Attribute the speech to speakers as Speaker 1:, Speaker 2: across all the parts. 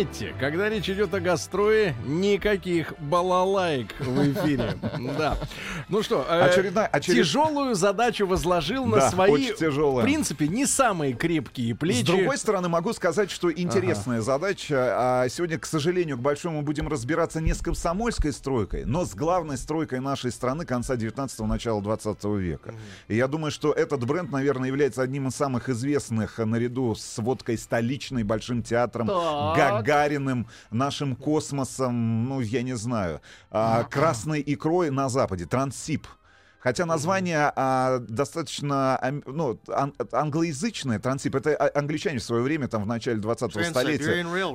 Speaker 1: Заметьте, когда речь идет о гастрое, никаких балалайк в эфире. Да. Ну что, э,
Speaker 2: Очередная- очеред-
Speaker 1: тяжелую задачу возложил на
Speaker 2: Да,
Speaker 1: свои,
Speaker 2: очень тяжелая.
Speaker 1: в принципе, не самые крепкие плечи.
Speaker 2: С другой стороны, могу сказать, что интересная задача. А сегодня, к сожалению, к большому будем разбираться не с комсомольской стройкой, но с главной стройкой нашей страны конца 19-го, начала 20 века. И я думаю, что этот бренд, наверное, является одним из самых известных наряду с водкой столичной, Большим театром,
Speaker 1: Так.
Speaker 2: Гагариным, нашим космосом, ну, я не знаю, а, красной икрой на Западе, Транссиб. Хотя название а, достаточно ну, ан- англоязычное, Трансип, это а- англичане в свое время, там в начале 20-го столетия,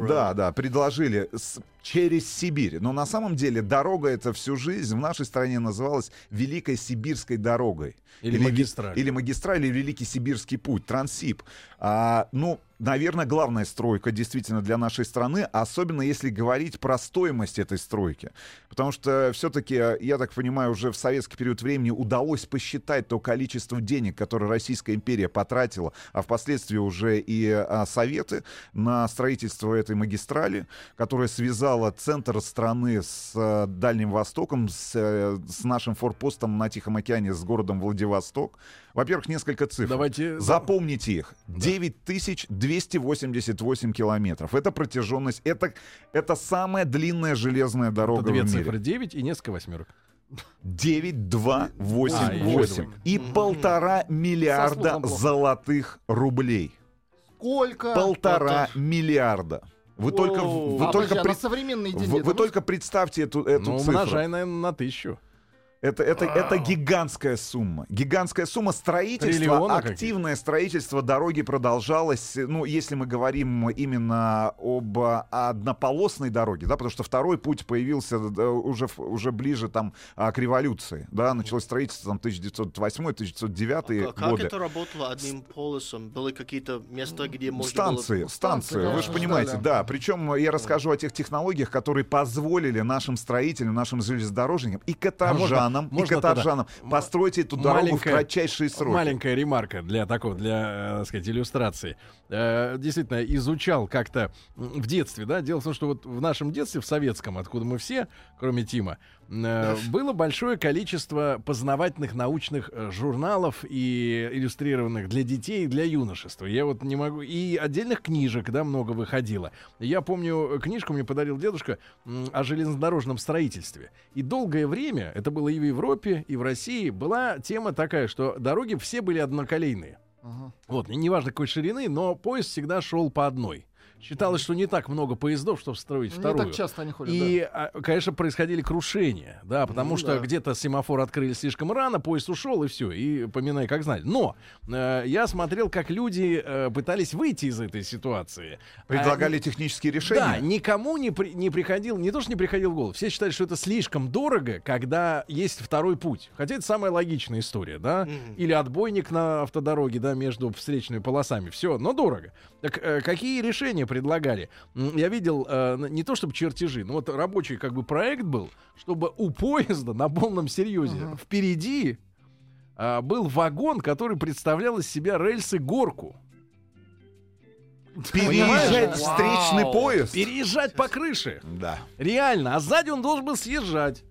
Speaker 2: да, да, предложили с- через Сибирь. Но на самом деле дорога эта всю жизнь в нашей стране называлась Великой Сибирской дорогой.
Speaker 1: Или
Speaker 2: ви-
Speaker 1: магистраль.
Speaker 2: Или магистраль, или Великий Сибирский путь, Транссиб. А, ну, наверное, главная стройка действительно для нашей страны, особенно если говорить про стоимость этой стройки. Потому что все-таки, я так понимаю, уже в советский период времени удалось посчитать то количество денег, которое Российская империя потратила, а впоследствии уже и а, Советы на строительство этой магистрали, которая связала центр страны с э, Дальним Востоком, с, э, с нашим форпостом на Тихом океане, с городом Владивосток. Во-первых, несколько цифр.
Speaker 1: Давайте-
Speaker 2: Запомните их. 9288 километров. Это протяженность. Это, это самая длинная железная
Speaker 1: Это
Speaker 2: дорога
Speaker 1: две
Speaker 2: в мире.
Speaker 1: цифры, 9 и несколько восьмерок.
Speaker 2: 9288.
Speaker 1: А,
Speaker 2: и полтора миллиарда золотых рублей.
Speaker 3: Сколько?
Speaker 2: Полтора миллиарда. Вы только, вы
Speaker 3: А,
Speaker 2: только,
Speaker 3: а на современные деньги
Speaker 2: вы, вы
Speaker 3: ну,
Speaker 2: только представьте эту, эту
Speaker 1: Ну,
Speaker 2: цифру.
Speaker 1: умножай, наверное, на тысячу.
Speaker 2: Это, это, это гигантская сумма. Гигантская сумма строительства,
Speaker 1: Триллиона
Speaker 2: активное строительство дороги продолжалось, ну, если мы говорим именно об а, однополосной дороге, да, потому что второй путь появился да, уже, уже ближе там а, к революции, да, началось строительство там 1908-1909
Speaker 4: А как
Speaker 2: годы.
Speaker 4: это работало одним полосом? Были какие-то места, где можно
Speaker 2: Станции,
Speaker 4: было...
Speaker 2: станции, вы же понимаете, да. Причем я расскажу о тех технологиях, которые позволили нашим строителям, нашим железнодорожникам и каторжанам, и
Speaker 1: можно
Speaker 2: каторжанам
Speaker 1: тогда?
Speaker 2: построить эту дорогу в
Speaker 1: Маленькая-
Speaker 2: кратчайшие сроки.
Speaker 1: Маленькая ремарка для такого, для, э, так сказать, иллюстрации. Э, действительно, изучал как-то в детстве, да. Дело в том, что вот в нашем детстве, в советском, откуда мы все, кроме Тима, э, было большое количество познавательных научных э, журналов и иллюстрированных для детей и для юношества. Я вот не могу... И отдельных книжек, да, много выходило. Я помню, э, книжку мне подарил дедушка о железнодорожном строительстве. И долгое время, это было и в Европе, и в России, была тема такая, что дороги все были одноколейные.
Speaker 3: Ага.
Speaker 1: Вот, неважно какой ширины, но поезд всегда шел по одной. Считалось, что не так много поездов, чтобы строить
Speaker 3: Не
Speaker 1: вторую.
Speaker 3: так часто они ходят,
Speaker 1: И, а, конечно, происходили крушения, да, потому
Speaker 3: Ну
Speaker 1: что
Speaker 3: да.
Speaker 1: где-то семафор открыли слишком рано, поезд ушел, и все, и поминай, как знали. Но э, я смотрел, как люди э, пытались выйти из этой ситуации.
Speaker 2: Предлагали
Speaker 1: А,
Speaker 2: технические
Speaker 1: да,
Speaker 2: решения.
Speaker 1: никому не, при- не приходил, не то, что не приходил в голову, все считали, что это слишком дорого, когда есть второй путь. Хотя это самая логичная история, да? Или отбойник на автодороге, да, между встречными полосами. Все, но дорого. Так э, какие решения предлагали? М, Я видел э, не то чтобы чертежи, но вот рабочий как бы проект был, чтобы у поезда на полном серьезе впереди а, был вагон, который представлял из себя рельсы-горку.
Speaker 2: Переезжать
Speaker 4: Вау.
Speaker 2: встречный поезд.
Speaker 1: Переезжать по крыше.
Speaker 2: Да.
Speaker 1: Реально. А сзади он должен был съезжать.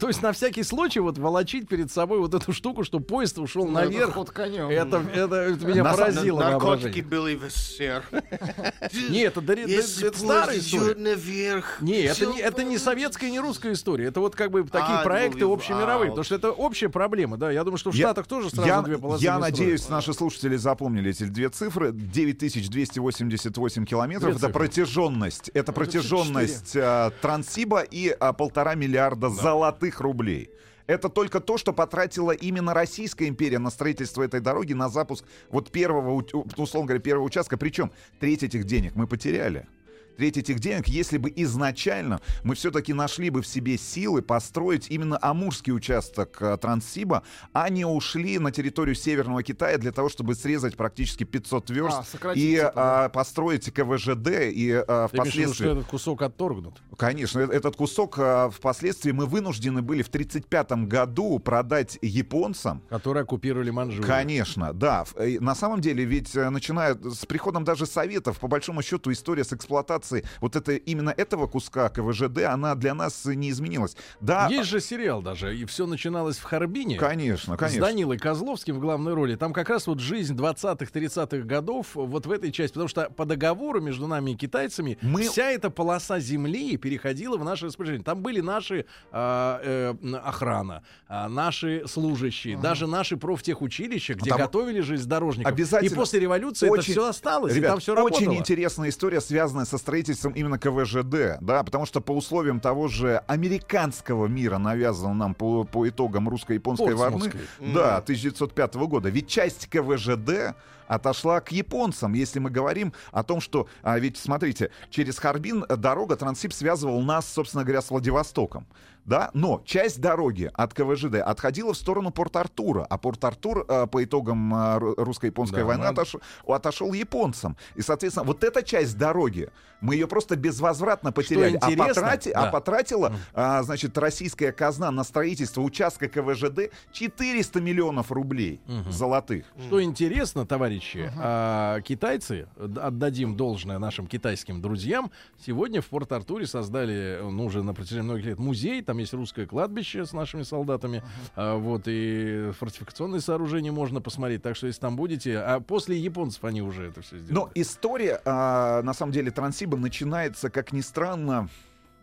Speaker 1: То есть на всякий случай вот волочить перед собой вот эту штуку, чтобы поезд ушел
Speaker 3: Ну, это
Speaker 1: наверх.
Speaker 3: ход конем.
Speaker 1: Это, это, это меня
Speaker 2: На
Speaker 1: поразило
Speaker 4: Наркотики
Speaker 1: воображение.
Speaker 4: были в СССР.
Speaker 1: Нет, это, это старая история.
Speaker 4: наверх...
Speaker 1: Не, это не, это не советская, не русская история. Это вот как бы такие
Speaker 4: А,
Speaker 1: проекты
Speaker 4: ну,
Speaker 1: общемировые.
Speaker 4: а,
Speaker 1: Потому что это общая проблема, да. Я думаю, что в
Speaker 2: Я-
Speaker 1: Штатах тоже сразу
Speaker 2: Я,
Speaker 1: две полосы
Speaker 2: я надеюсь, наши слушатели запомнили эти две цифры. 9288 километров.
Speaker 1: Две
Speaker 2: это
Speaker 1: цифры.
Speaker 2: протяженность. Это протяженность а, Транссиба и а, полтора миллиарда золотых рублей. Это только то, что потратила именно Российская империя на строительство этой дороги, на запуск вот первого, условно говоря, первого участка. Причем треть этих денег мы потеряли. Треть этих денег, если бы изначально мы все-таки нашли бы в себе силы построить именно амурский участок э, Транссиба, а не ушли на территорию Северного Китая для того, чтобы срезать практически 500 верст
Speaker 3: А, сократить
Speaker 2: и
Speaker 3: это, да.
Speaker 2: а, построить КВЖД и а,
Speaker 1: Ты
Speaker 2: впоследствии...
Speaker 1: этот кусок отторгнут?
Speaker 2: Конечно, э- этот кусок а, впоследствии мы вынуждены были в 1935 году продать японцам,
Speaker 1: Которые оккупировали Манчжурию.
Speaker 2: Конечно, да. На самом деле, ведь начиная с приходом даже Советов, по большому счету, история с эксплуатацией вот это, именно этого куска КВЖД, она для нас не изменилась. Да,
Speaker 1: Есть же сериал даже, и все начиналось в Харбине.
Speaker 2: конечно,
Speaker 1: С
Speaker 2: конечно.
Speaker 1: Данилой Козловским в главной роли. Там как раз вот жизнь 20-30-х годов вот в этой части. Потому что по договору между нами и китайцами
Speaker 2: Мы-
Speaker 1: вся эта полоса земли переходила в наше распоряжение. Там были наши э, м, охрана, а, наши служащие, даже наши профтехучилища, где
Speaker 2: Там
Speaker 1: готовили железнодорожников.
Speaker 2: обязательно
Speaker 1: И после революции это
Speaker 2: очень-
Speaker 1: все осталось, и
Speaker 2: Ребят,
Speaker 1: там все работало.
Speaker 2: очень интересная история, связанная со строительством именно КВЖД, да, потому что по условиям того же американского мира, навязанного нам по, по итогам русско-японской войны, да, 1905 года, ведь часть КВЖД отошла к японцам, если мы говорим о том, что, а, ведь смотрите, через Харбин э, дорога Транссиб связывал нас, собственно говоря, с Владивостоком. Да, но часть дороги от КВЖД отходила в сторону Порт-Артура, а Порт-Артур э, по итогам э, ру- русско-японской
Speaker 1: Да,
Speaker 2: войны отош- отошел японцам. И, соответственно, вот эта часть дороги мы ее просто безвозвратно потеряли. А, потрати-
Speaker 1: да.
Speaker 2: а потратила, а, значит, российская казна на строительство участка КВЖД 400 миллионов рублей золотых.
Speaker 1: Что интересно, товарищи, а, китайцы, отдадим должное нашим китайским друзьям, сегодня в Порт-Артуре создали, ну, уже на протяжении многих лет, музей, там есть русское кладбище с нашими солдатами, а, вот, и фортификационные сооружения можно посмотреть, так что если там будете, а после японцев они уже это все сделали.
Speaker 2: Но история, а, на самом деле, Транссиба начинается, как ни странно,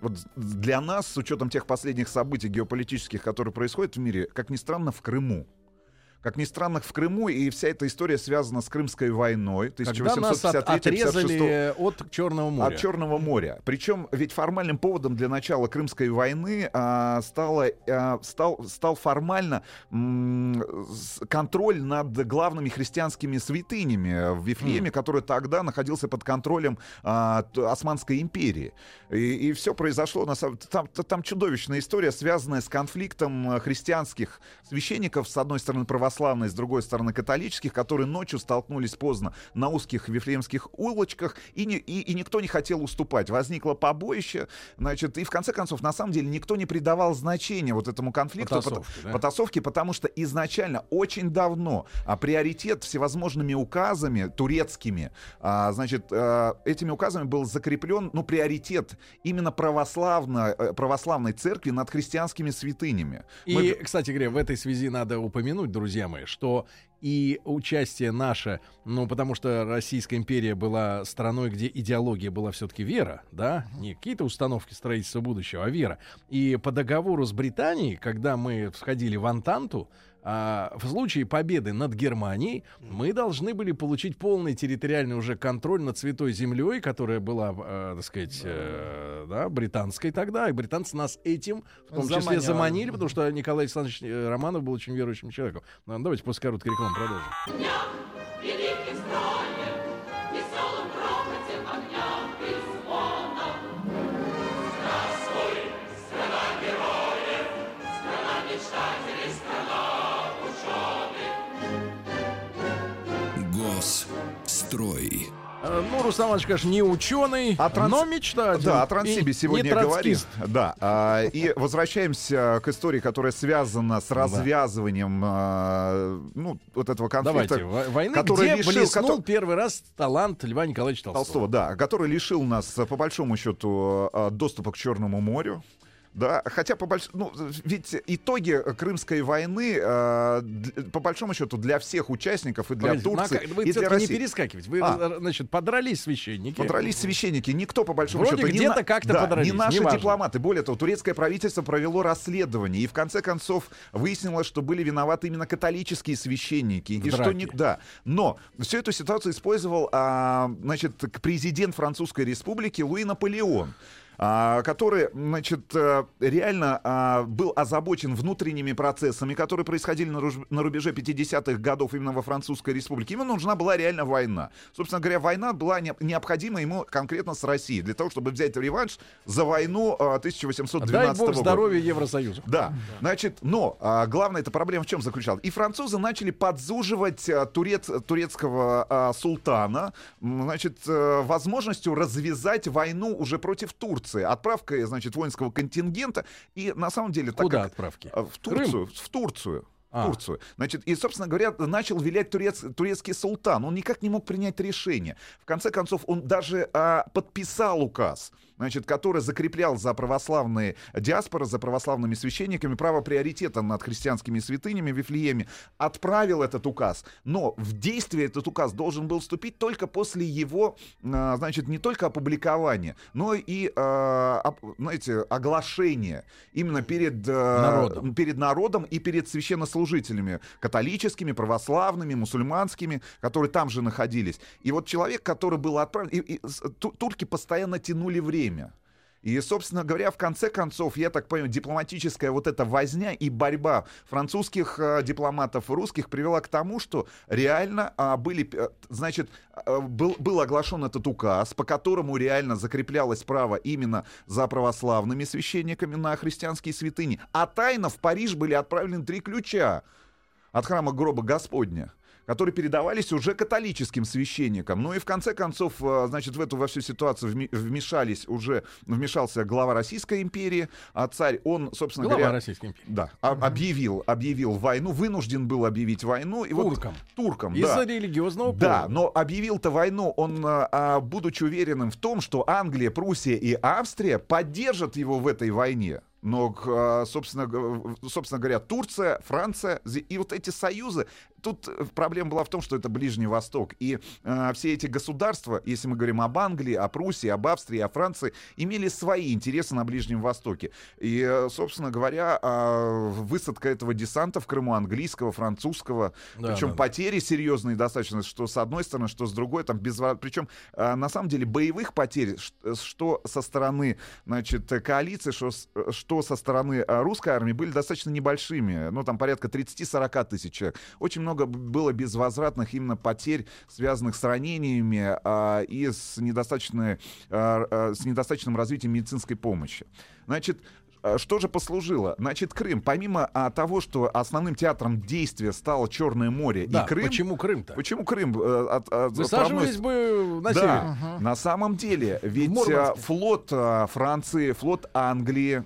Speaker 2: вот для нас, с учетом тех последних событий геополитических, которые происходят в мире, как ни странно, в Крыму. Как ни странно, в Крыму, и вся эта история связана с Крымской войной
Speaker 1: Когда нас от-
Speaker 2: 1853-56
Speaker 1: отрезали от Черного моря.
Speaker 2: От Черного моря. Причем ведь формальным поводом для начала Крымской войны а, стало, а, стал, стал формально м, контроль над главными христианскими святынями в Вифлееме, который тогда находился под контролем а, Османской империи. И, все произошло, на самом там, там чудовищная история, связанная с конфликтом а, христианских священников, с одной стороны православных, с другой стороны католических, которые ночью столкнулись поздно на узких вифлеемских улочках, и, не- и, и никто не хотел уступать. Возникло побоище, значит, и в конце концов, на самом деле, никто не придавал значения вот этому конфликту,
Speaker 1: Потасовке,
Speaker 2: пот-
Speaker 1: да?
Speaker 2: потасовке, потому что изначально, очень давно, а, приоритет всевозможными указами турецкими, а, значит, а, этими указами был закреплен, ну, приоритет именно православно, э, православной церкви над христианскими святынями.
Speaker 1: И,
Speaker 2: Мы-
Speaker 1: кстати говоря, в этой связи надо упомянуть, друзья мои, что и участие наше, ну, потому что Российская империя была страной, где идеология была все-таки вера, да, не какие-то установки строительства будущего, а вера. И по договору с Британией, когда мы входили в Антанту, а, в случае победы над Германией мы должны были получить полный территориальный уже контроль над Святой Землей, которая была, э, так сказать, э, да, британской тогда, и британцы нас этим в том числе
Speaker 3: Заманивали.
Speaker 1: заманили, потому что Николай Александрович э, Романов был очень верующим человеком. Ну, давайте после короткой рекламы продолжим. Ну, Руслан Иванович, конечно, не ученый,
Speaker 2: О транс-
Speaker 1: но мечтатель.
Speaker 2: Да, о Транссибе сегодня
Speaker 1: не
Speaker 2: говорим. Да. а, и возвращаемся к истории, которая связана с развязыванием а, ну, вот этого конфликта.
Speaker 1: Давайте, во- войны,
Speaker 2: который
Speaker 1: где
Speaker 2: лишил-
Speaker 1: блеснул
Speaker 2: кото-
Speaker 1: первый раз талант Льва Николаевича Толстого.
Speaker 2: Толстого, да, который лишил нас, по большому счету, э, доступа к Черному морю. Да, хотя по больш... ну, ведь итоги Крымской войны, э, по большому счету, для всех участников и для
Speaker 1: Погодите, ну, а
Speaker 2: Турции,
Speaker 1: как- вы
Speaker 2: и для
Speaker 1: всё-таки не
Speaker 2: России.
Speaker 1: перескакивайте. Вы,
Speaker 2: А.
Speaker 1: э, значит, подрались священники.
Speaker 2: Подрались священники, никто по большому
Speaker 1: Вроде
Speaker 2: счету
Speaker 1: где-то
Speaker 2: на-
Speaker 1: как-то
Speaker 2: да,
Speaker 1: подрались,
Speaker 2: не наши
Speaker 1: неважно.
Speaker 2: дипломаты. Более того, турецкое правительство провело расследование и в конце концов выяснилось, что были виноваты именно католические священники и
Speaker 1: В
Speaker 2: что не да. Но всю эту ситуацию использовал, а, значит, президент Французской Республики Луи Наполеон. А, который, значит, э, реально а, был озабочен внутренними процессами, которые происходили на, рубеже 50-х годов именно во Французской республике. Ему нужна была реально война. Собственно говоря, война была не- необходима ему конкретно с Россией, для того, чтобы взять реванш за войну а, 1812
Speaker 1: Дай бог
Speaker 2: года.
Speaker 1: здоровья Евросоюзу.
Speaker 2: Да, значит, но а, главная эта проблема в чем заключалась? И французы начали подзуживать а, турец, турецкого а, султана, значит, э, возможностью развязать войну уже против Турции, отправкой, значит, воинского контингента. И на самом деле... так
Speaker 1: Куда
Speaker 2: как-
Speaker 1: отправки?
Speaker 2: а, В Турцию. В Турцию.
Speaker 1: А.
Speaker 2: Турцию. Значит, и, собственно говоря, начал вилять турец, турецкий султан. Он никак не мог принять решение. В конце концов, он даже а, подписал указ, значит, который закреплял за православные диаспоры, за православными священниками право приоритета над христианскими святынями Вифлееме. Отправил этот указ. Но в действие этот указ должен был вступить только после его, а, значит, не только опубликования, но и, а, знаете, оглашения именно перед а,
Speaker 1: Народом.
Speaker 2: перед народом и перед священнослужителями католическими, православными, мусульманскими, которые там же находились. И вот человек, который был отправлен, и, и турки постоянно тянули время. И, собственно говоря, в конце концов, я так понимаю, дипломатическая вот эта возня и борьба французских э, дипломатов и русских привела к тому, что реально а, были, э, значит, э, был, был оглашен этот указ, по которому реально закреплялось право именно за православными священниками на христианские святыни. А тайно в Париж были отправлены три ключа от храма гроба Господня которые передавались уже католическим священникам. Ну и в конце концов, э, значит, в эту во всю ситуацию вмешались уже, вмешался глава Российской империи, а царь, он, собственно
Speaker 1: Глава
Speaker 2: говоря,
Speaker 1: Российской империи.
Speaker 2: да, а- объявил, объявил войну, вынужден был объявить войну. И вот-
Speaker 1: Туркам.
Speaker 2: туркам,
Speaker 1: Из-за
Speaker 2: да.
Speaker 1: религиозного
Speaker 2: Да,
Speaker 1: повода.
Speaker 2: но объявил-то войну он, а, а, будучи уверенным в том, что Англия, Пруссия и Австрия поддержат его в этой войне. Но, а, собственно, собственно говоря, Турция, Франция и вот эти союзы, тут э, проблема была в том, что это Ближний Восток. И а, все эти государства, если мы говорим об Англии, о Пруссии, об Австрии, о Франции, имели свои интересы на Ближнем Востоке. И, э, собственно говоря, а, высадка этого десанта в Крыму английского, французского,
Speaker 1: Да,
Speaker 2: причем
Speaker 1: да,
Speaker 2: потери серьезные достаточно, что с одной стороны, что с другой, там без причем на самом деле боевых потерь, что со стороны, значит, коалиции, что, что со стороны а, русской армии были достаточно небольшими, ну там порядка 30-40 тысяч человек. Очень много было безвозвратных именно потерь, связанных с ранениями а, и с недостаточной, а, а, с недостаточным развитием медицинской помощи. Значит, а, что же послужило? Значит, Крым, помимо а, того, что основным театром действия стало Черное море
Speaker 1: Да,
Speaker 2: и Крым,
Speaker 1: почему Крым-то?
Speaker 2: Почему Крым? э, от- от-
Speaker 1: Высаживались бы на север.
Speaker 2: Да, на самом деле, ведь а, флот а, Франции, флот Англии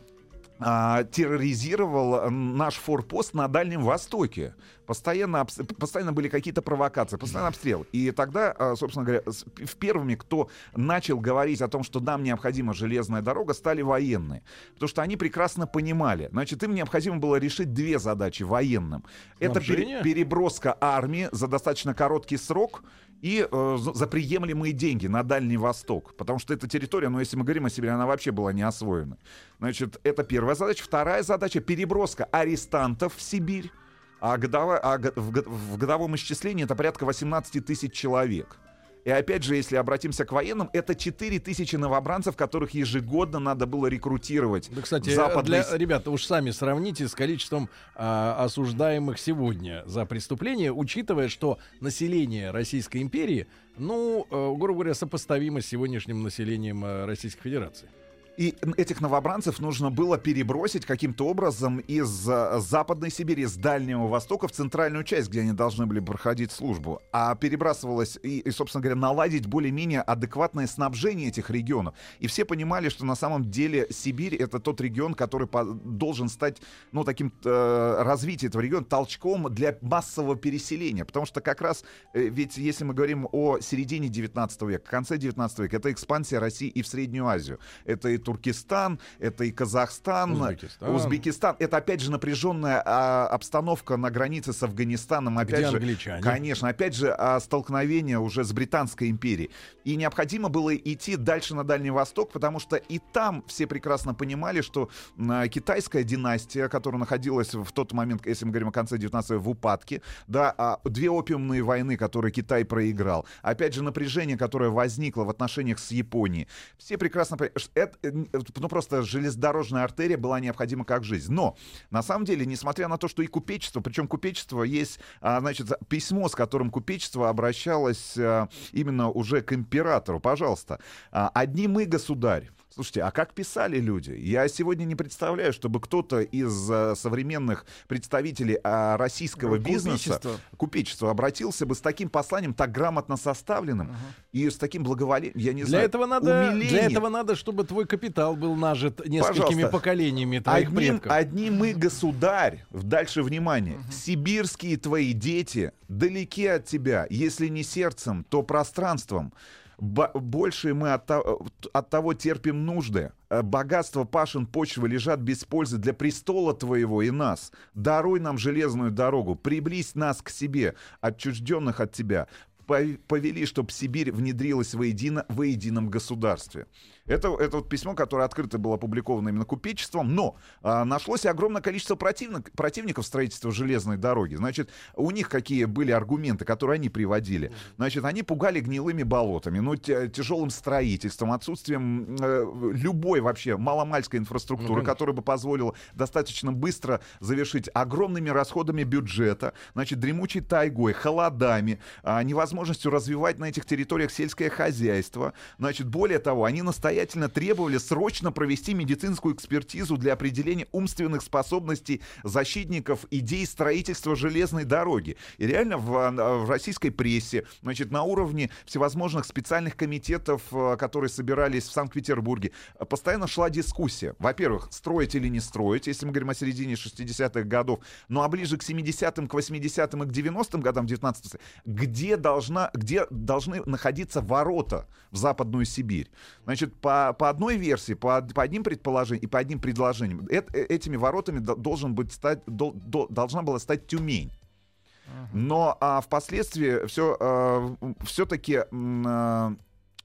Speaker 2: а, терроризировал м, наш форпост на Дальнем Востоке. Постоянно, обс- постоянно были какие-то провокации, постоянно обстрел. И тогда, а, собственно говоря, в первыми, кто начал говорить о том, что нам необходима железная дорога, стали военные. Потому что они прекрасно понимали. Значит, им необходимо было решить две задачи военным. Это пере- переброска армии за достаточно короткий срок и э, за приемлемые деньги на Дальний Восток. Потому что эта территория, ну, если мы говорим о Сибири, она вообще была не освоена. Значит, это первая задача. Вторая задача — переброска арестантов в Сибирь. А, годово- а в, в годовом исчислении это порядка 18 тысяч человек. И опять же, если обратимся к военным, это 4 тысячи новобранцев, которых ежегодно надо было рекрутировать.
Speaker 1: Да, кстати,
Speaker 2: западной
Speaker 1: для, ребята, уж сами сравните с количеством а, осуждаемых сегодня за преступления, учитывая, что население Российской империи, ну, э, грубо говоря, сопоставимо с сегодняшним населением э, Российской Федерации.
Speaker 2: И этих новобранцев нужно было перебросить каким-то образом из э, Западной Сибири, с Дальнего Востока в центральную часть, где они должны были проходить службу. А перебрасывалось и, и, собственно говоря, наладить более-менее адекватное снабжение этих регионов. И все понимали, что на самом деле Сибирь — это тот регион, который по- должен стать, ну, таким э, развитием этого региона толчком для массового переселения. Потому что как раз, э, ведь если мы говорим о середине 19 века, конце 19 века, это экспансия России и в Среднюю Азию. Это и Туркестан, это и Казахстан,
Speaker 1: Узбекистан.
Speaker 2: Узбекистан. Это опять же напряженная а, обстановка на границе с Афганистаном. Опять
Speaker 1: Где
Speaker 2: же,
Speaker 1: англичане.
Speaker 2: Конечно, опять же, а, столкновение уже с Британской империей. И необходимо было идти дальше на Дальний Восток, потому что и там все прекрасно понимали, что м, китайская династия, которая находилась в тот момент, если мы говорим о конце 19 века, в упадке, да, а две опиумные войны, которые Китай проиграл, опять же, напряжение, которое возникло в отношениях с Японией. Все прекрасно понимали, что это, ну просто железнодорожная артерия была необходима как жизнь. Но на самом деле, несмотря на то, что и купечество, причем купечество есть, а, значит, письмо, с которым купечество обращалось а, именно уже к императору. Пожалуйста, а, одни мы, государь. Слушайте, а как писали люди? Я сегодня не представляю, чтобы кто-то из а, современных представителей а, российского бизнеса, купечества, обратился бы с таким посланием, так грамотно составленным и с таким благоволением, я не
Speaker 1: Для
Speaker 2: знаю,
Speaker 1: этого надо, для этого надо, чтобы твой капитал был нажит несколькими
Speaker 2: Пожалуйста.
Speaker 1: поколениями твоих
Speaker 2: Одним,
Speaker 1: предков.
Speaker 2: одни мы государь. Дальше внимание. Сибирские твои дети далеки от тебя, если не сердцем, то пространством. Больше мы от, от того терпим нужды. Э, Богатства пашин почвы лежат без пользы для престола твоего и нас. Даруй нам железную дорогу, приблизь нас к себе, отчужденных от тебя. Пов- Повели, чтобы Сибирь внедрилась воедино, в едином государстве. Это, это вот письмо, которое открыто было опубликовано именно купечеством, но а, нашлось и огромное количество противник- противников строительства железной дороги. Значит, у них какие были аргументы, которые они приводили? Значит, они пугали гнилыми болотами, ну, тяжелым строительством, отсутствием э, любой вообще маломальской инфраструктуры,
Speaker 1: конечно.
Speaker 2: которая бы позволила достаточно быстро завершить огромными расходами бюджета, значит, дремучей тайгой, холодами, а, невозможностью развивать на этих территориях сельское хозяйство. Значит, более того, они настоятельно требовали срочно провести медицинскую экспертизу для определения умственных способностей защитников идей строительства железной дороги. И реально в, а, в российской прессе, значит, на уровне всевозможных специальных комитетов, а, которые собирались в Санкт-Петербурге, а, постоянно шла дискуссия. Во-первых, строить или не строить, если мы говорим о середине 60-х годов, ну а ближе к 70-м, к 80-м и к 90-м годам 19 где, должна, где должны находиться ворота в Западную Сибирь? Значит, по, по одной версии, по, по одним предположениям и по одним предложениям, эт- э- этими воротами до- должен быть стать, дол- до- должна была стать Тюмень. Но а, впоследствии все, все-таки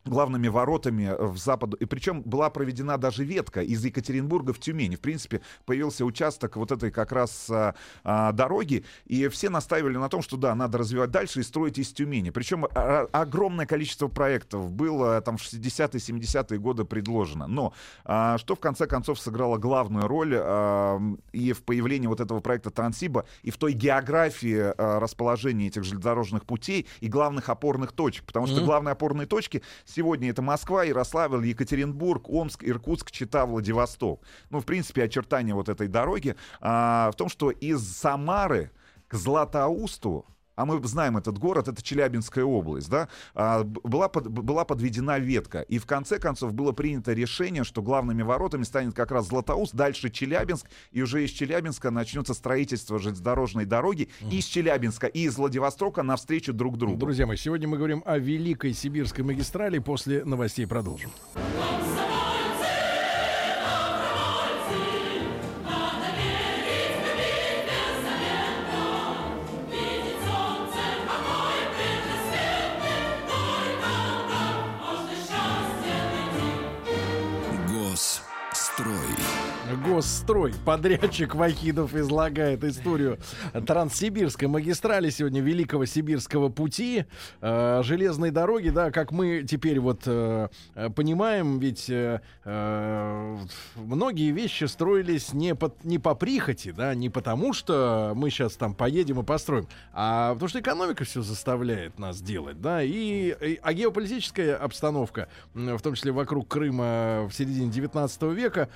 Speaker 2: главными воротами в западу. И причем была проведена даже ветка из Екатеринбурга в Тюмень. В принципе, появился участок вот этой как раз а, а, дороги, и все настаивали на том, что да, надо развивать дальше и строить из Тюмени. Причем а, огромное количество проектов было там в 60-е, 70-е годы предложено. Но а, что в конце концов сыграло главную роль а, и в появлении вот этого проекта Трансиба, и в той географии а, расположения этих железнодорожных путей и главных опорных точек. Потому что
Speaker 1: Мгм.
Speaker 2: главные опорные точки сегодня это Москва, Ярославль, Екатеринбург, Омск, Иркутск, Чита, Владивосток. Ну, в принципе, очертания вот этой дороги а, в том, что из Самары к Златоусту а мы знаем этот город, это Челябинская область, да, а, была, под- была подведена ветка. И в конце концов было принято решение, что главными воротами станет как раз Златоуст, дальше Челябинск, и уже из Челябинска начнется строительство железнодорожной дороги из Челябинска и из Владивостока навстречу друг другу.
Speaker 1: Друзья мои, сегодня мы говорим о Великой Сибирской магистрали. После новостей продолжим.
Speaker 5: Госстрой.
Speaker 1: Подрядчик Вахидов излагает историю Транссибирской магистрали сегодня Великого Сибирского пути, э, железной дороги, да, как мы теперь вот э, понимаем, ведь э, э, многие вещи строились не по, не по прихоти, да, не потому что мы сейчас там поедем и построим, а потому что экономика все заставляет нас делать, да, и, и- а геополитическая обстановка, в том числе вокруг Крыма в середине 19 века,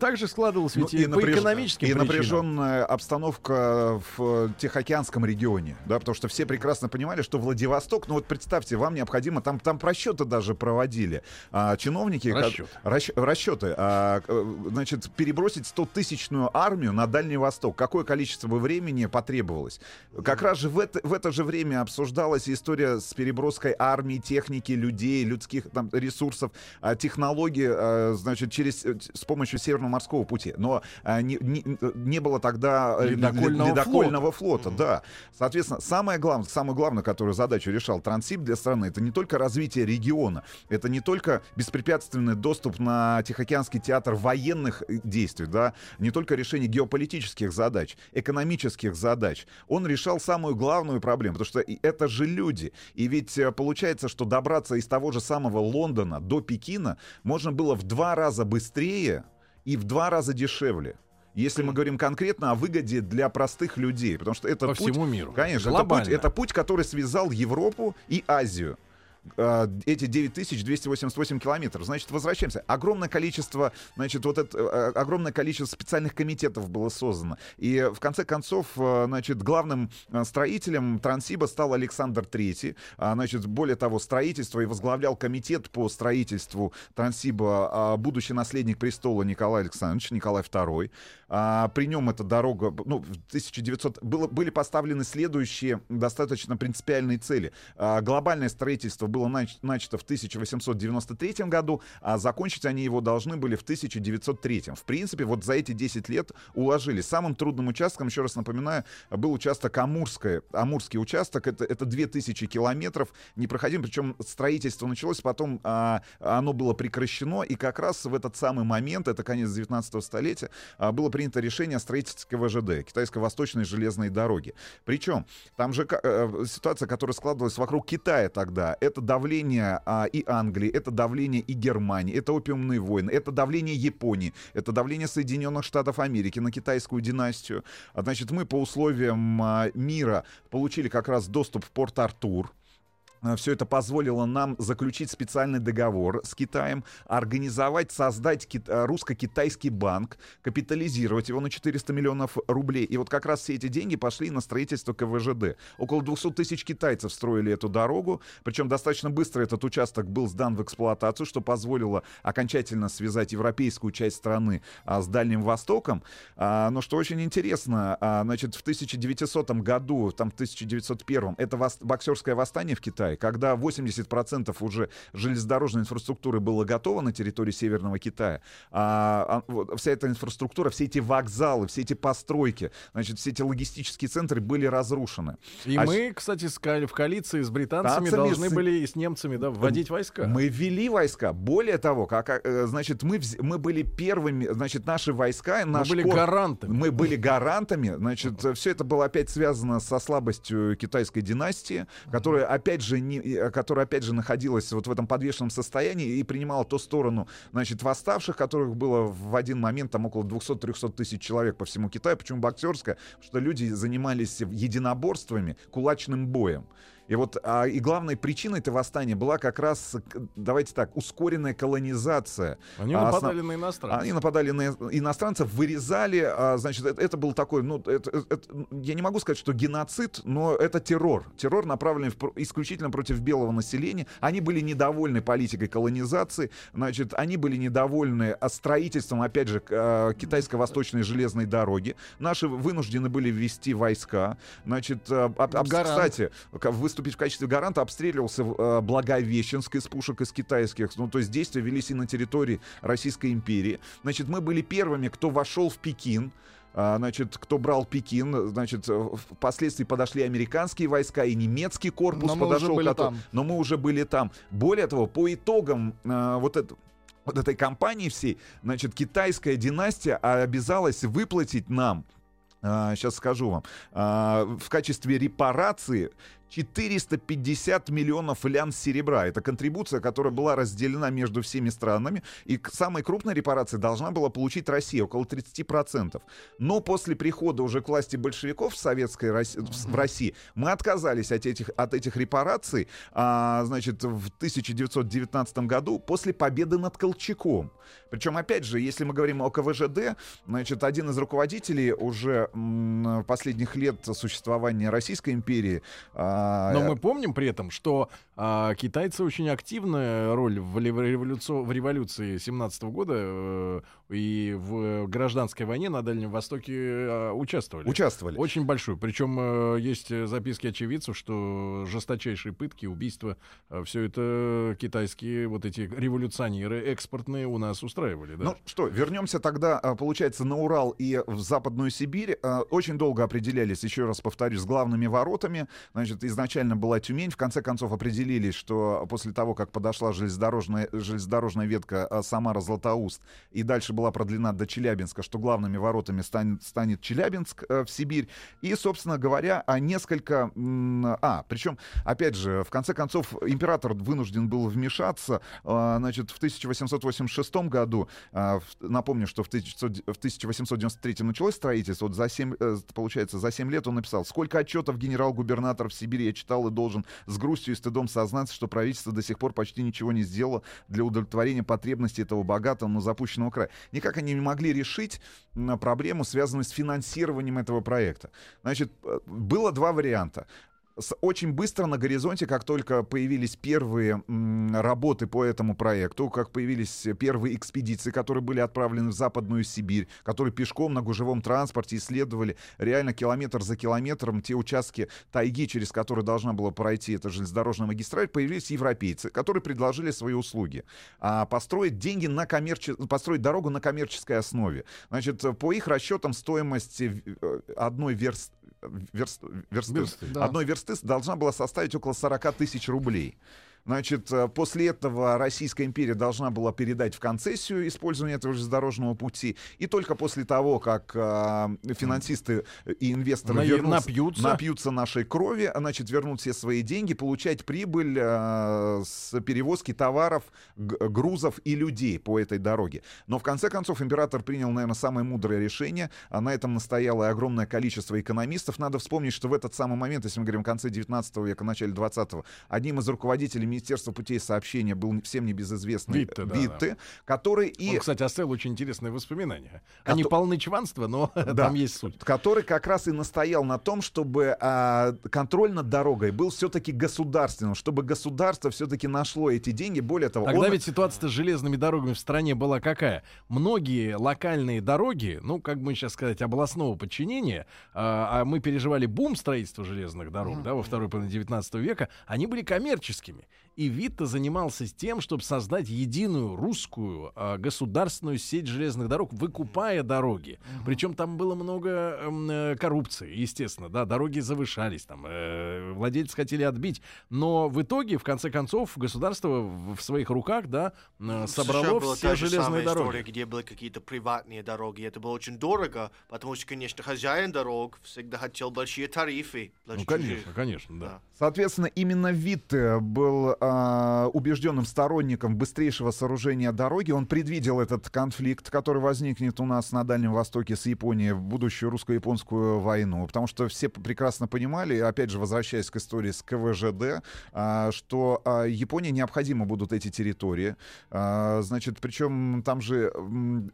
Speaker 1: также складывалась ведь
Speaker 2: Ну,
Speaker 1: и по
Speaker 2: напряж-
Speaker 1: экономическим
Speaker 2: и
Speaker 1: причинам.
Speaker 2: напряженная обстановка в Тихоокеанском регионе, да, потому что все прекрасно понимали, что Владивосток, ну вот представьте, вам необходимо, там, там просчеты даже проводили, а, чиновники... ка-
Speaker 1: Расчеты.
Speaker 2: расч- расчеты, а, значит, перебросить 100-тысячную армию на Дальний Восток, какое количество бы времени потребовалось? Как раз же в это, в это же время обсуждалась история с переброской армии, техники, людей, людских там, ресурсов, а, технологий, а, значит, через, с помощью Северного морского пути. Но а, не, не- не было тогда э,
Speaker 1: Ледокольного
Speaker 2: ледокольного флота, да. Соответственно, самое главное, самую главную, которую задачу решал Трансип для страны, это не только развитие региона, это не только беспрепятственный доступ на Тихоокеанский театр военных э, действий, да, не только решение геополитических задач, экономических задач. Он решал самую главную проблему, потому что это же люди. И ведь э, получается, что добраться из того же самого Лондона до Пекина можно было в два раза быстрее и в два раза дешевле. Если мы говорим конкретно о выгоде для простых людей, потому что это
Speaker 1: По
Speaker 2: путь,
Speaker 1: всему миру.
Speaker 2: Конечно, это путь, это путь, который связал Европу и Азию. А, Эти 9288 километров. Значит, возвращаемся. Огромное количество, значит, вот это, э, огромное количество специальных комитетов было создано. И в конце концов, э, значит, главным строителем Трансиба стал Александр. А, Значит, более того, строительство и возглавлял комитет по строительству Трансиба а, будущий наследник престола Николай Александрович, Николай II. А, При нем эта дорога, ну, в 1900 было, были поставлены следующие достаточно принципиальные цели. А, Глобальное строительство было нач- начато в 1893 году, а закончить они его должны были в 1903. В принципе, вот за эти 10 лет уложили. Самым трудным участком, еще раз напоминаю, был участок Амурское. Амурский участок, это, это 2000 километров непроходим, причем строительство началось, потом а, оно было прекращено, и как раз в этот самый момент, это конец 19 столетия, а, было принято решение о строительстве КВЖД, Китайско-Восточной железной дороги. Причем там же э, ситуация, которая складывалась вокруг Китая тогда, это давление а, и Англии, это давление и Германии, это опиумные войны, это давление Японии, это давление Соединенных Штатов Америки на китайскую династию. А, Значит, мы по условиям а, мира получили как раз доступ в Порт-Артур. Все это позволило нам заключить специальный договор с Китаем, организовать, создать ки- э, русско-китайский банк, капитализировать его на 400 миллионов рублей. И вот как раз все эти деньги пошли на строительство КВЖД. Около 200 тысяч китайцев строили эту дорогу, причем достаточно быстро этот участок был сдан в эксплуатацию, что позволило окончательно связать европейскую часть страны а, с Дальним Востоком. А, но что очень интересно, а, значит, в 1900 году, там в 1901, это вос- боксерское восстание в Китае, когда 80% уже железнодорожной инфраструктуры было готово на территории Северного Китая, а, а, вот вся эта инфраструктура, все эти вокзалы, все эти постройки, значит, все эти логистические центры были разрушены.
Speaker 1: И
Speaker 2: А
Speaker 1: мы, кстати, с ко- в коалиции с британцами
Speaker 2: Танцами
Speaker 1: должны
Speaker 2: с-
Speaker 1: были и с немцами да, вводить войска.
Speaker 2: Мы ввели войска. Более того, как, э, значит, мы, вз- мы были первыми, значит, наши войска,
Speaker 1: Мы
Speaker 2: наш
Speaker 1: были
Speaker 2: корпус-
Speaker 1: гарантами.
Speaker 2: Мы были гарантами. Значит, все это было опять связано со слабостью китайской династии, которая опять же, не, э, которая опять же находилась вот в этом подвешенном состоянии и принимала ту сторону, значит, восставших, которых было в один момент там около 200-300 тысяч человек по всему Китаю. Почему боксерская? Потому что люди занимались единоборствами, кулачным боем. И вот а, и главной причиной этого восстания была как раз, давайте так, ускоренная колонизация.
Speaker 1: Они
Speaker 2: А,
Speaker 1: нападали
Speaker 2: основ-
Speaker 1: на иностранцев.
Speaker 2: они нападали на иностранцев, вырезали, а, значит, это, это был такой, ну, это- это- это- я не могу сказать, что геноцид, но это террор. Террор, направленный в исключительно против белого населения. Они были недовольны политикой колонизации, значит, они были недовольны а, строительством, опять же, а, китайско-восточной железной дороги. Наши вынуждены были ввести войска. Значит, а, об- об-
Speaker 3: Гарант.
Speaker 2: кстати, к- выступить в качестве гаранта обстреливался э, Благовещенск из пушек из китайских. Ну, то есть действия велись и на территории Российской империи. Значит, мы были первыми, кто вошел в Пекин. А, Значит, кто брал Пекин, значит, э, впоследствии подошли американские войска и немецкий корпус
Speaker 3: Но мы
Speaker 2: подошел,
Speaker 3: были
Speaker 2: кото-
Speaker 3: там.
Speaker 2: но мы уже были там. Более того, по итогам э, вот это вот этой кампании всей, значит, китайская династия обязалась выплатить нам сейчас скажу вам, а, в качестве репарации 450 миллионов лян серебра. Это контрибуция, которая была разделена между всеми странами. И к самой крупной репарации должна была получить Россия, около 30%. Но после прихода уже к власти большевиков в, Советской России, в России мы отказались от этих, от этих репараций а, значит, в 1919 году после победы над Колчаком. Причем, опять же, если мы говорим о КВЖД, значит, один из руководителей уже последних лет существования Российской империи, а, А,
Speaker 1: Но мы помним при этом, что а, китайцы очень активную роль в, лев- революци- в революции 17 года э, и в гражданской войне на Дальнем Востоке э, участвовали.
Speaker 2: Участвовали.
Speaker 1: Очень большую. Причем э, есть э, записки очевидцев, что жесточайшие пытки, убийства, все это китайские вот эти революционеры экспортные у нас устраивали. Да?
Speaker 2: Ну что, вернемся тогда, а, получается, на Урал и в Западную Сибирь. А, Очень долго определялись, еще раз повторюсь, с главными воротами. Значит, изначально была Тюмень, в конце концов определились, что после того, как подошла железнодорожная, железнодорожная ветка а, Самара-Златоуст, и дальше была продлена до Челябинска, что главными воротами станет, станет Челябинск э, в Сибирь. И, собственно говоря, а несколько... А, причем, опять же, в конце концов, император вынужден был вмешаться. А, Значит, в 1886 году, в- напомню, что в 1900 в 1893 началось строительство, вот за 7, э, получается, за 7 лет он написал, сколько отчетов генерал-губернатор в Сибири я читал и должен с грустью и стыдом сознаться, что правительство до сих пор почти ничего не сделало для удовлетворения потребностей этого богатого, но запущенного края. Никак они не могли решить проблему, связанную с финансированием этого проекта. Значит, э, было два варианта очень быстро на горизонте, как только появились первые работы по этому проекту, как появились первые экспедиции, которые были отправлены в Западную Сибирь, которые пешком на гужевом транспорте исследовали реально километр за километром те участки тайги, через которые должна была пройти эта железнодорожная магистраль, появились европейцы, которые предложили свои услуги. А построить деньги на коммерче... построить дорогу на коммерческой основе. Значит, по их расчетам стоимость э, одной верст... Верст... версты,
Speaker 1: Версты.
Speaker 3: Да.
Speaker 2: одной версты должна была составить около 40 тысяч рублей. Значит, э, после этого Российская империя должна была передать в концессию использование этого железнодорожного пути. И только после того, как э, финансисты и инвесторы
Speaker 1: Наe-
Speaker 2: вернутся-
Speaker 1: напьются.
Speaker 2: напьются нашей крови, а, значит, вернут все свои деньги, получать прибыль э, с перевозки товаров, грузов и людей по этой дороге. Но в конце концов император принял, наверное, самое мудрое решение. А на этом настояло и огромное количество экономистов. Надо вспомнить, что в этот самый момент, если мы говорим в конце 19 века, начале 20 одним из руководителей Министерства путей сообщения был всем небезызвестный
Speaker 1: Витте, да,
Speaker 2: Витте, который и...
Speaker 1: Он, кстати, оставил очень интересные воспоминания. Они
Speaker 2: то-
Speaker 1: полны чванства, но
Speaker 2: Да.
Speaker 1: там есть суть.
Speaker 2: который как раз и настоял на том, чтобы а, контроль над дорогой был все-таки государственным, чтобы государство все-таки нашло эти деньги. Более того,
Speaker 1: Тогда
Speaker 2: он-
Speaker 1: ведь ситуация с железными дорогами в стране была какая? Многие локальные дороги, ну, как бы сейчас сказать, областного подчинения, а, а мы переживали бум строительства железных дорог, да, во второй половине 19 века, они были коммерческими. И Витта занимался тем, чтобы создать единую русскую а, государственную сеть железных дорог, выкупая дороги. Причем там было много эм, э, коррупции, естественно, да, дороги завышались, там, э, владельцы хотели отбить, но в итоге, в конце концов, государство в, в своих руках, да, э, собрало
Speaker 4: США была
Speaker 1: все
Speaker 4: та же
Speaker 1: железные
Speaker 4: самая
Speaker 1: дороги.
Speaker 4: история, где были какие-то приватные дороги. Это было очень дорого, потому что, конечно, хозяин дорог всегда хотел большие тарифы.
Speaker 1: Ну,
Speaker 4: чужих.
Speaker 1: конечно, конечно, да.
Speaker 4: Да.
Speaker 2: Соответственно, именно Витте был а, убежденным сторонником быстрейшего сооружения дороги. Он предвидел этот конфликт, который возникнет у нас на Дальнем Востоке с Японией в будущую русско-японскую войну. Потому что все прекрасно понимали, опять же, возвращаясь к истории с КВЖД, а, что а, Японии необходимы будут эти территории. Значит, причем там же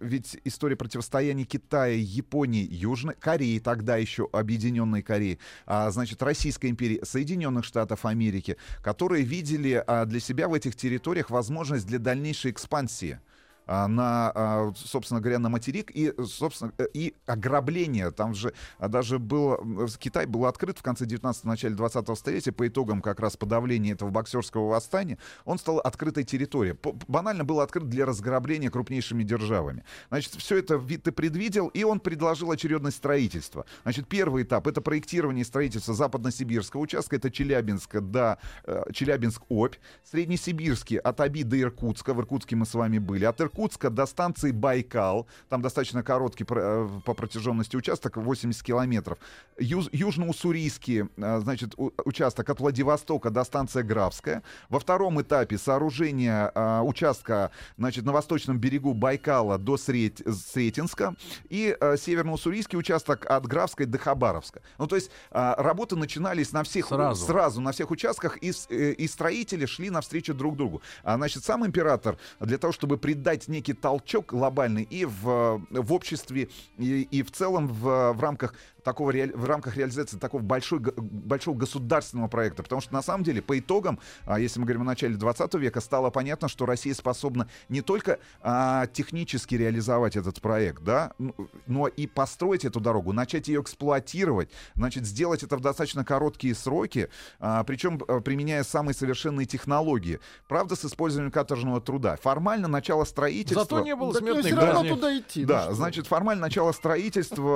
Speaker 2: ведь история противостояния Китая, Японии, Южной Кореи, тогда еще объединенной Кореи, значит, Российской империи, Соединенных Штатов Америки, которые видели а, для себя в этих территориях возможность для дальнейшей экспансии на, а, собственно говоря, на материк и, собственно, э, и ограбление. Там же а, даже был, Китай был открыт в конце 19 начале 20 столетия по итогам как раз подавления этого боксерского восстания. Он стал открытой территорией. Банально был открыт для разграбления крупнейшими державами. Значит, все это Витте предвидел, и он предложил очередность строительства. Значит, первый этап — это проектирование и строительство западно-сибирского участка, это Челябинска до э, Челябинск-Обь, Среднесибирский от Оби до Иркутска, в Иркутске мы с вами были, от Иркутска до станции Байкал, там достаточно короткий э, по протяженности участок, 80 километров, Юз- Южно-Уссурийский, э, значит, участок от Владивостока до станции Графская, во втором этапе сооружение э, участка, значит, на восточном берегу Байкала до Срет- Сретенска и северно-уссурийский участок от Графской до Хабаровска. Ну, то есть работы начинались на всех
Speaker 1: Сразу.
Speaker 2: сразу на всех участках, и, и строители шли навстречу друг другу. А, значит, сам император для того, чтобы придать некий толчок глобальный и в, в обществе, и, и в целом в, в рамках такого реаль- в рамках реализации такого большой, большого государственного проекта. Потому что на самом деле по итогам, а, если мы говорим о начале 20 века, стало понятно, что Россия способна не только а, технически реализовать этот проект, да, ну, но и построить эту дорогу, начать ее эксплуатировать, значит, сделать это в достаточно короткие сроки, а, причем а, применяя самые совершенные технологии. Правда, с использованием каторжного труда. Формально начало строительства...
Speaker 1: Зато не было
Speaker 3: мне
Speaker 1: смертных
Speaker 3: все равно
Speaker 1: казней.
Speaker 3: туда идти. ну
Speaker 2: Да, значит, формально начало строительства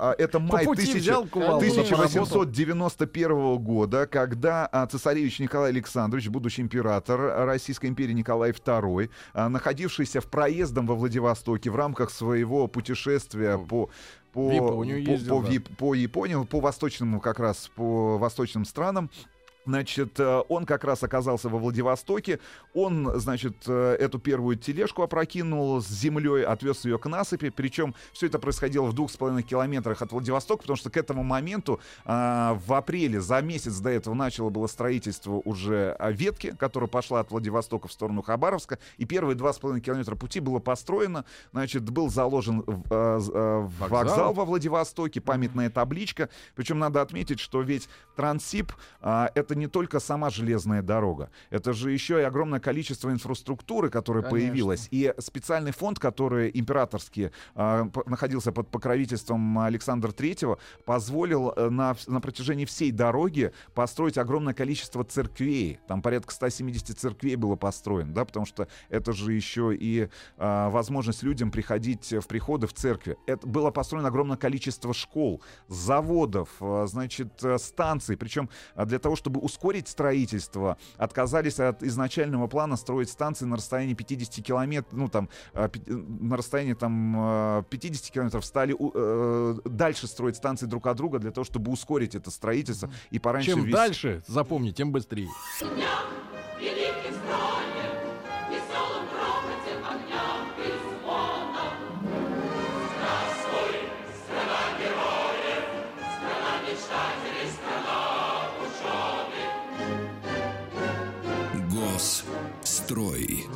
Speaker 2: а, это май
Speaker 1: пути
Speaker 2: 1000
Speaker 1: взял кувалду, поработал.
Speaker 2: 1891 года, когда а, цесаревич Николай Александрович, будущий император Российской империи Николай II, а, находившийся в проездом во Владивостоке в рамках своего путешествия по по,
Speaker 1: Японию
Speaker 2: по-
Speaker 1: ездил,
Speaker 2: по,
Speaker 1: да.
Speaker 2: Яп- по Японии, по восточному как раз, по восточным странам, Значит, э, он как раз оказался во Владивостоке. Он, значит, э, эту первую тележку опрокинул с землей, отвез ее к насыпи. Причем все это происходило в двух с половиной километрах от Владивостока, потому что к этому моменту а, в апреле, за месяц до этого, начало было строительство уже а, ветки, которая пошла от Владивостока в сторону Хабаровска. И первые два с половиной километра пути было построено. Значит, был заложен в, э, в
Speaker 1: Вокзал.
Speaker 2: вокзал во Владивостоке, памятная табличка. Причем надо отметить, что ведь Трансип а, это не только сама железная дорога, это же еще и огромное количество инфраструктуры, которая
Speaker 3: Конечно.
Speaker 2: появилась. И специальный фонд, который императорский п- находился под покровительством Александра Третьего, позволил э, на, на протяжении всей дороги построить огромное количество церквей. Там порядка 170 церквей было построено, да, потому что это же еще и а, возможность людям приходить в приходы в церкви. Это было построено огромное количество школ, заводов, а, значит, э, станций. Причем для того, чтобы ускорить строительство, отказались от изначального плана строить станции на расстоянии 50 километров, ну там, а, на расстоянии там а, 50 километров стали э, дальше строить станции друг от друга для того, чтобы ускорить это строительство и пораньше
Speaker 1: Чем
Speaker 2: ввести-
Speaker 1: дальше, запомни, тем быстрее.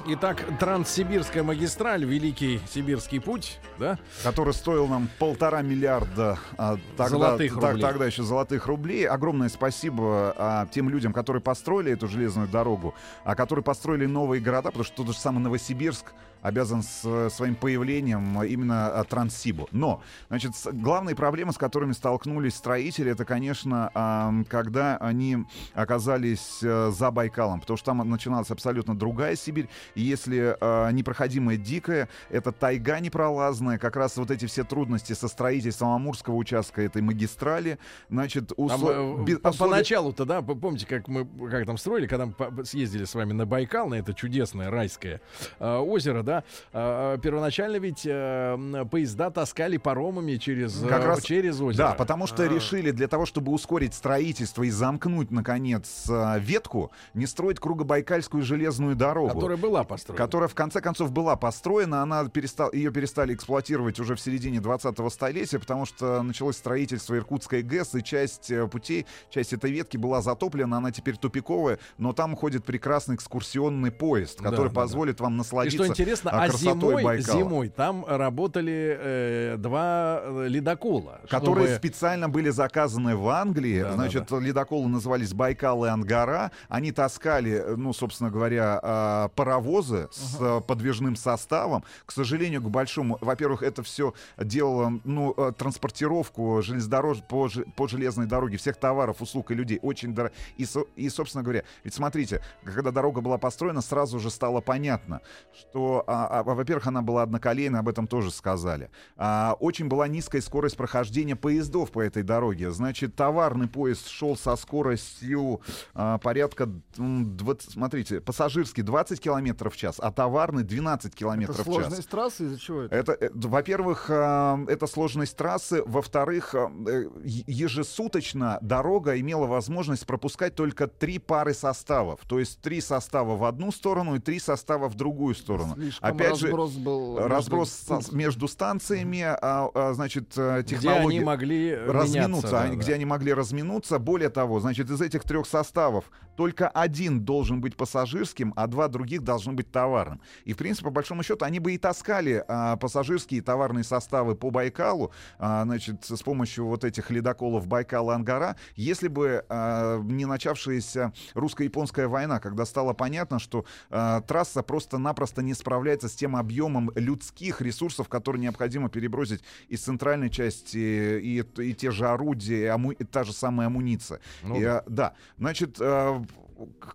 Speaker 1: Итак, Транссибирская магистраль, Великий Сибирский путь, да?
Speaker 2: который стоил нам полтора миллиарда а, тогда,
Speaker 1: Золотых
Speaker 2: так-
Speaker 1: рублей.
Speaker 2: тогда еще золотых рублей. Огромное спасибо а, тем людям, которые построили эту железную дорогу, а которые построили новые города, потому что тот же самый Новосибирск обязан с э, своим появлением именно а, Транссибу. Но, значит, главные проблемы, с которыми столкнулись строители, это, конечно, когда они оказались э, за Байкалом, потому что там начиналась абсолютно другая Сибирь. И если э, непроходимая дикая, это тайга непролазная, как раз вот эти все трудности со строительством Амурского участка этой магистрали, значит,
Speaker 1: Там,
Speaker 2: усло-
Speaker 1: э,
Speaker 2: без-
Speaker 1: по-
Speaker 2: условия-
Speaker 1: Поначалу-то, да, помните, как мы как там строили, когда мы съездили с вами на Байкал, на это чудесное райское э, озеро, да, э, первоначально ведь э, поезда таскали паромами через, э,
Speaker 2: Как раз-
Speaker 1: через озеро.
Speaker 2: Да, потому что решили для того, чтобы ускорить строительство и замкнуть, наконец, э, ветку, не строить кругобайкальскую железную дорогу.
Speaker 1: Которая была построена.
Speaker 2: которая в конце концов была построена, она перестал, ее перестали эксплуатировать уже в середине 20-го столетия, потому что началось строительство Иркутской ГЭС, и часть э, путей, часть этой ветки была затоплена, она теперь тупиковая, но там ходит прекрасный экскурсионный поезд,
Speaker 1: Да,
Speaker 2: который
Speaker 1: да, да.
Speaker 2: позволит вам
Speaker 1: И
Speaker 2: насладиться
Speaker 1: что интересно,
Speaker 2: а,
Speaker 1: а
Speaker 2: красотой
Speaker 1: зимой,
Speaker 2: Байкала.
Speaker 1: зимой там работали э, два э, ледокола.
Speaker 2: которые
Speaker 1: чтобы-
Speaker 2: специально были заказаны в Англии.
Speaker 1: Да, да,
Speaker 2: Значит, ледоколы назывались Байкал и Ангара. Они таскали, э, ну, собственно говоря, а, паровозы с а, подвижным составом. К сожалению, к большому... Во-первых, это все делало, ну, транспортировку железнодорож... по, по железной дороге всех товаров, услуг и людей очень дорого. И, и, собственно говоря, ведь смотрите, когда дорога была построена, сразу же стало понятно, что, а, а, во-первых, она была одноколейная, об этом тоже сказали. А, очень была низкая скорость прохождения поездов по этой дороге. Значит, товарный поезд шел со скоростью а, порядка, м, 20, смотрите, пассажирский 20 километров в час, а товарный 12
Speaker 3: Это
Speaker 2: километров в час.
Speaker 3: сложность трассы, из-за чего это?
Speaker 2: Это, э, во-первых, э, это сложность трассы. Во-вторых, э, э, ежесуточно дорога имела возможность пропускать только три пары составов. То есть три состава в одну сторону и три состава в другую сторону.
Speaker 3: Слишком
Speaker 2: Опять же,
Speaker 3: разброс был. между
Speaker 2: разброс со-
Speaker 3: пунктами.
Speaker 2: между станциями, а, а, значит, э,
Speaker 1: Где
Speaker 2: технологии
Speaker 1: они могли
Speaker 2: разминуться,
Speaker 1: меняться, да,
Speaker 2: они-
Speaker 1: да.
Speaker 2: где они могли разминуться. Более того, значит, из этих трех составов только один должен быть пассажирским, а два других должны быть товарным. И, в принципе, по большому счету, они бы и таскали а, пассажирские и товарные составы по Байкалу, а, значит, с помощью вот этих ледоколов Байкала-Ангара, если бы а, не начавшаяся русско-японская война, когда стало понятно, что а, трасса просто-напросто не справляется с тем объемом людских ресурсов, которые необходимо перебросить из центральной части и, и те же орудия, и, аму- и та же самая амуниция.
Speaker 1: Ну
Speaker 2: И,
Speaker 1: да.
Speaker 2: а, да, значит, к-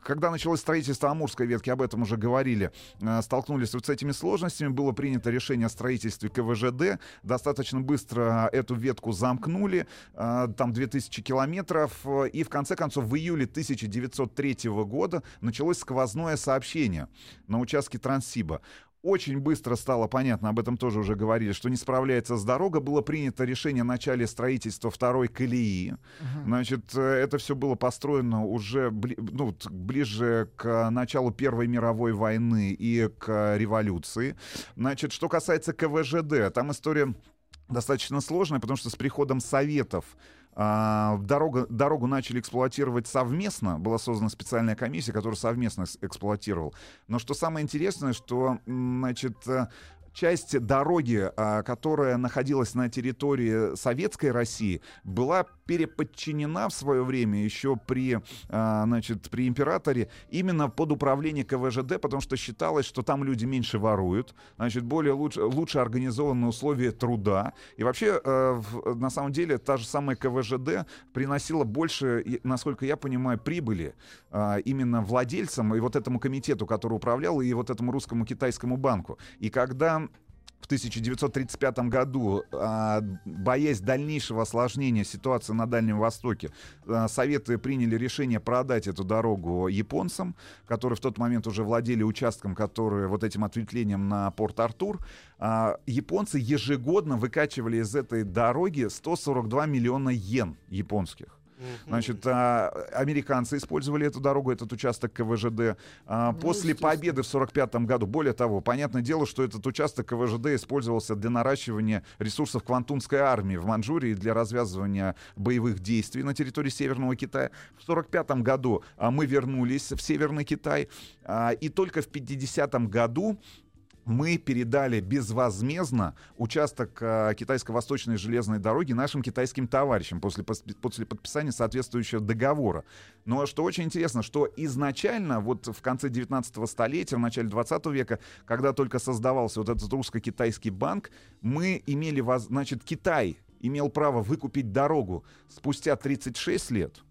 Speaker 2: когда началось строительство Амурской ветки, об этом уже говорили, э, столкнулись вот с этими сложностями, было принято решение о строительстве КВЖД, достаточно быстро эту ветку замкнули, э, там 2000 километров, э, и в конце концов в июле 1903 года началось сквозное сообщение на участке Транссиба. Очень быстро стало понятно, об этом тоже уже говорили, что не справляется с дорогой. Было принято решение о начале строительства второй колеи. Значит, э, это все было построено уже бли- ну, ближе к началу Первой мировой войны и к революции. Значит, что касается КВЖД, там история достаточно сложная, потому что с приходом Советов дорога, дорогу начали эксплуатировать совместно. Была создана специальная комиссия, которая совместно эксплуатировала. Но что самое интересное, что, значит, э, часть дороги, а, которая находилась на территории Советской России, была переподчинена в свое время еще при, а, значит, при императоре именно под управление КВЖД, потому что считалось, что там люди меньше воруют, значит, более лучше, лучше организованы условия труда. И вообще, э, на самом деле, та же самая КВЖД приносила больше, насколько я понимаю, прибыли а, именно владельцам и вот этому комитету, который управлял, и вот этому русскому китайскому банку. И когда в 1935 году, а, боясь дальнейшего осложнения ситуации на Дальнем Востоке, а, Советы приняли решение продать эту дорогу японцам, которые в тот момент уже владели участком, который вот этим ответвлением на Порт-Артур. А, Японцы ежегодно выкачивали из этой дороги 142 миллиона йен японских. Значит, а, американцы использовали эту дорогу, этот участок КВЖД. А, После победы в 1945 году, более того, понятное дело, что этот участок КВЖД использовался для наращивания ресурсов Квантунской армии в Манчжурии для развязывания боевых действий на территории Северного Китая. В 1945 году а, мы вернулись в Северный Китай, и только в 1950 году мы передали безвозмездно участок э, китайско-восточной железной дороги нашим китайским товарищам после, пос- после подписания соответствующего договора. Но что очень интересно, что изначально, вот в конце 19 столетия, в начале 20 века, когда только создавался вот этот русско-китайский банк, мы имели, воз- значит, Китай имел право выкупить дорогу спустя 36 лет,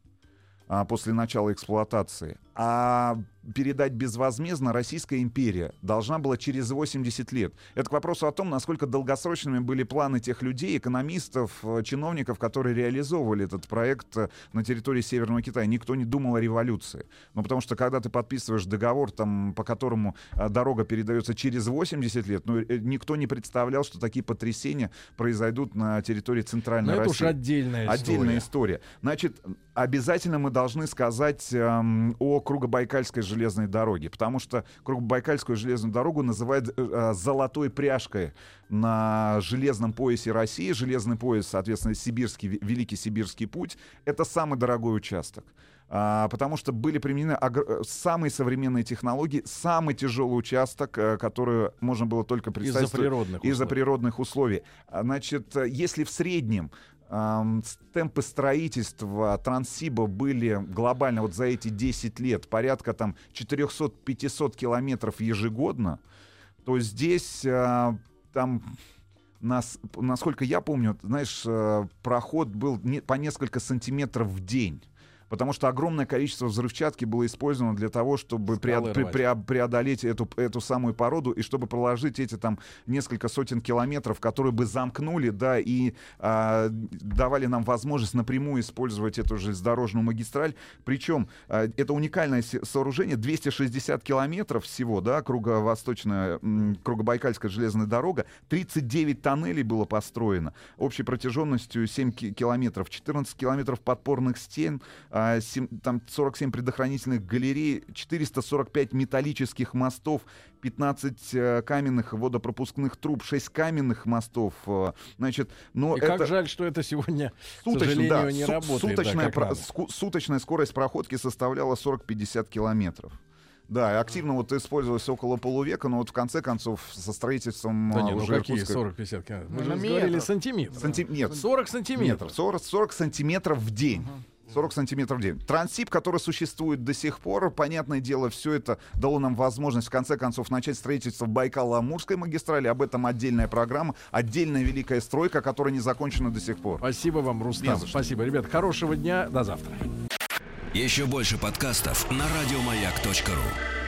Speaker 2: а, после начала эксплуатации. А передать безвозмездно Российская империя должна была через 80 лет. Это к вопросу о том, насколько долгосрочными были планы тех людей, экономистов, э, чиновников, которые реализовывали этот проект э, на территории Северного Китая. Никто не думал о революции. Ну, потому что когда ты подписываешь договор, там, по которому э, дорога передается через 80 лет, ну, никто не представлял, что такие потрясения произойдут на территории
Speaker 1: Но
Speaker 2: Центральной
Speaker 1: это
Speaker 2: России.
Speaker 1: уж отдельная
Speaker 2: Отдельная
Speaker 1: история.
Speaker 2: история. Значит, обязательно мы должны сказать эм, о Кругобайкальской железной дороге, потому что Кругобайкальскую железную дорогу называют э, э, золотой пряжкой на железном поясе России. Железный пояс, соответственно, сибирский, Ве- Великий Сибирский путь. Это самый дорогой участок. А, потому что были применены э, самые современные технологии, самый тяжелый участок, э, который можно было только представить.
Speaker 1: Из-за природных условий.
Speaker 2: природных условий. А, Значит, если в среднем темпы строительства Транссиба были глобально вот за эти 10 лет порядка там 400-500 километров ежегодно, то здесь а, там нас, насколько я помню, знаешь, э, проход был по несколько сантиметров в день. Потому что огромное количество взрывчатки было использовано для того, чтобы пре-
Speaker 1: рвать.
Speaker 2: прео- преодолеть эту, эту самую породу и чтобы проложить эти там несколько сотен километров, которые бы замкнули, да, и а, давали нам возможность напрямую использовать эту железнодорожную магистраль. Причем а, это уникальное сооружение, 260 километров всего, да, круговосточная, кругобайкальская железная дорога, 39 тоннелей было построено, общей протяженностью 7 ки- километров, 14 километров подпорных стен, а, сем- там 47 предохранительных галерей, 445 металлических мостов, 15 э, каменных водопропускных труб, 6 каменных мостов. э, Значит, но
Speaker 1: И
Speaker 2: это...
Speaker 1: как жаль, что это сегодня, к
Speaker 2: Суточно,
Speaker 1: сожалению,
Speaker 2: да,
Speaker 1: не
Speaker 2: су-
Speaker 1: работает. да,
Speaker 2: суточная,
Speaker 1: как
Speaker 2: про- ску- суточная скорость проходки составляла 40-50 километров. Да, активно вот использовалось около полувека, но вот в конце концов со строительством
Speaker 1: Да
Speaker 2: а,
Speaker 1: не, ну
Speaker 2: уже
Speaker 1: какие
Speaker 2: Иркутска-
Speaker 1: 40-50 километров? Мы
Speaker 3: Ну,
Speaker 1: же говорили сантиметров.
Speaker 2: Санти- Нет,
Speaker 1: 40 сантиметров.
Speaker 2: метров. 40, 40 сантиметров в день. 40 сантиметров в день. Трансип, который существует до сих пор, понятное дело, все это дало нам возможность в конце концов начать строительство Байкало-Амурской магистрали. Об этом отдельная программа, отдельная великая стройка, которая не закончена до сих пор.
Speaker 1: Спасибо вам, Рустам. Спасибо, ребят. Хорошего дня. До завтра.
Speaker 5: Еще больше подкастов на радиомаяк.ру.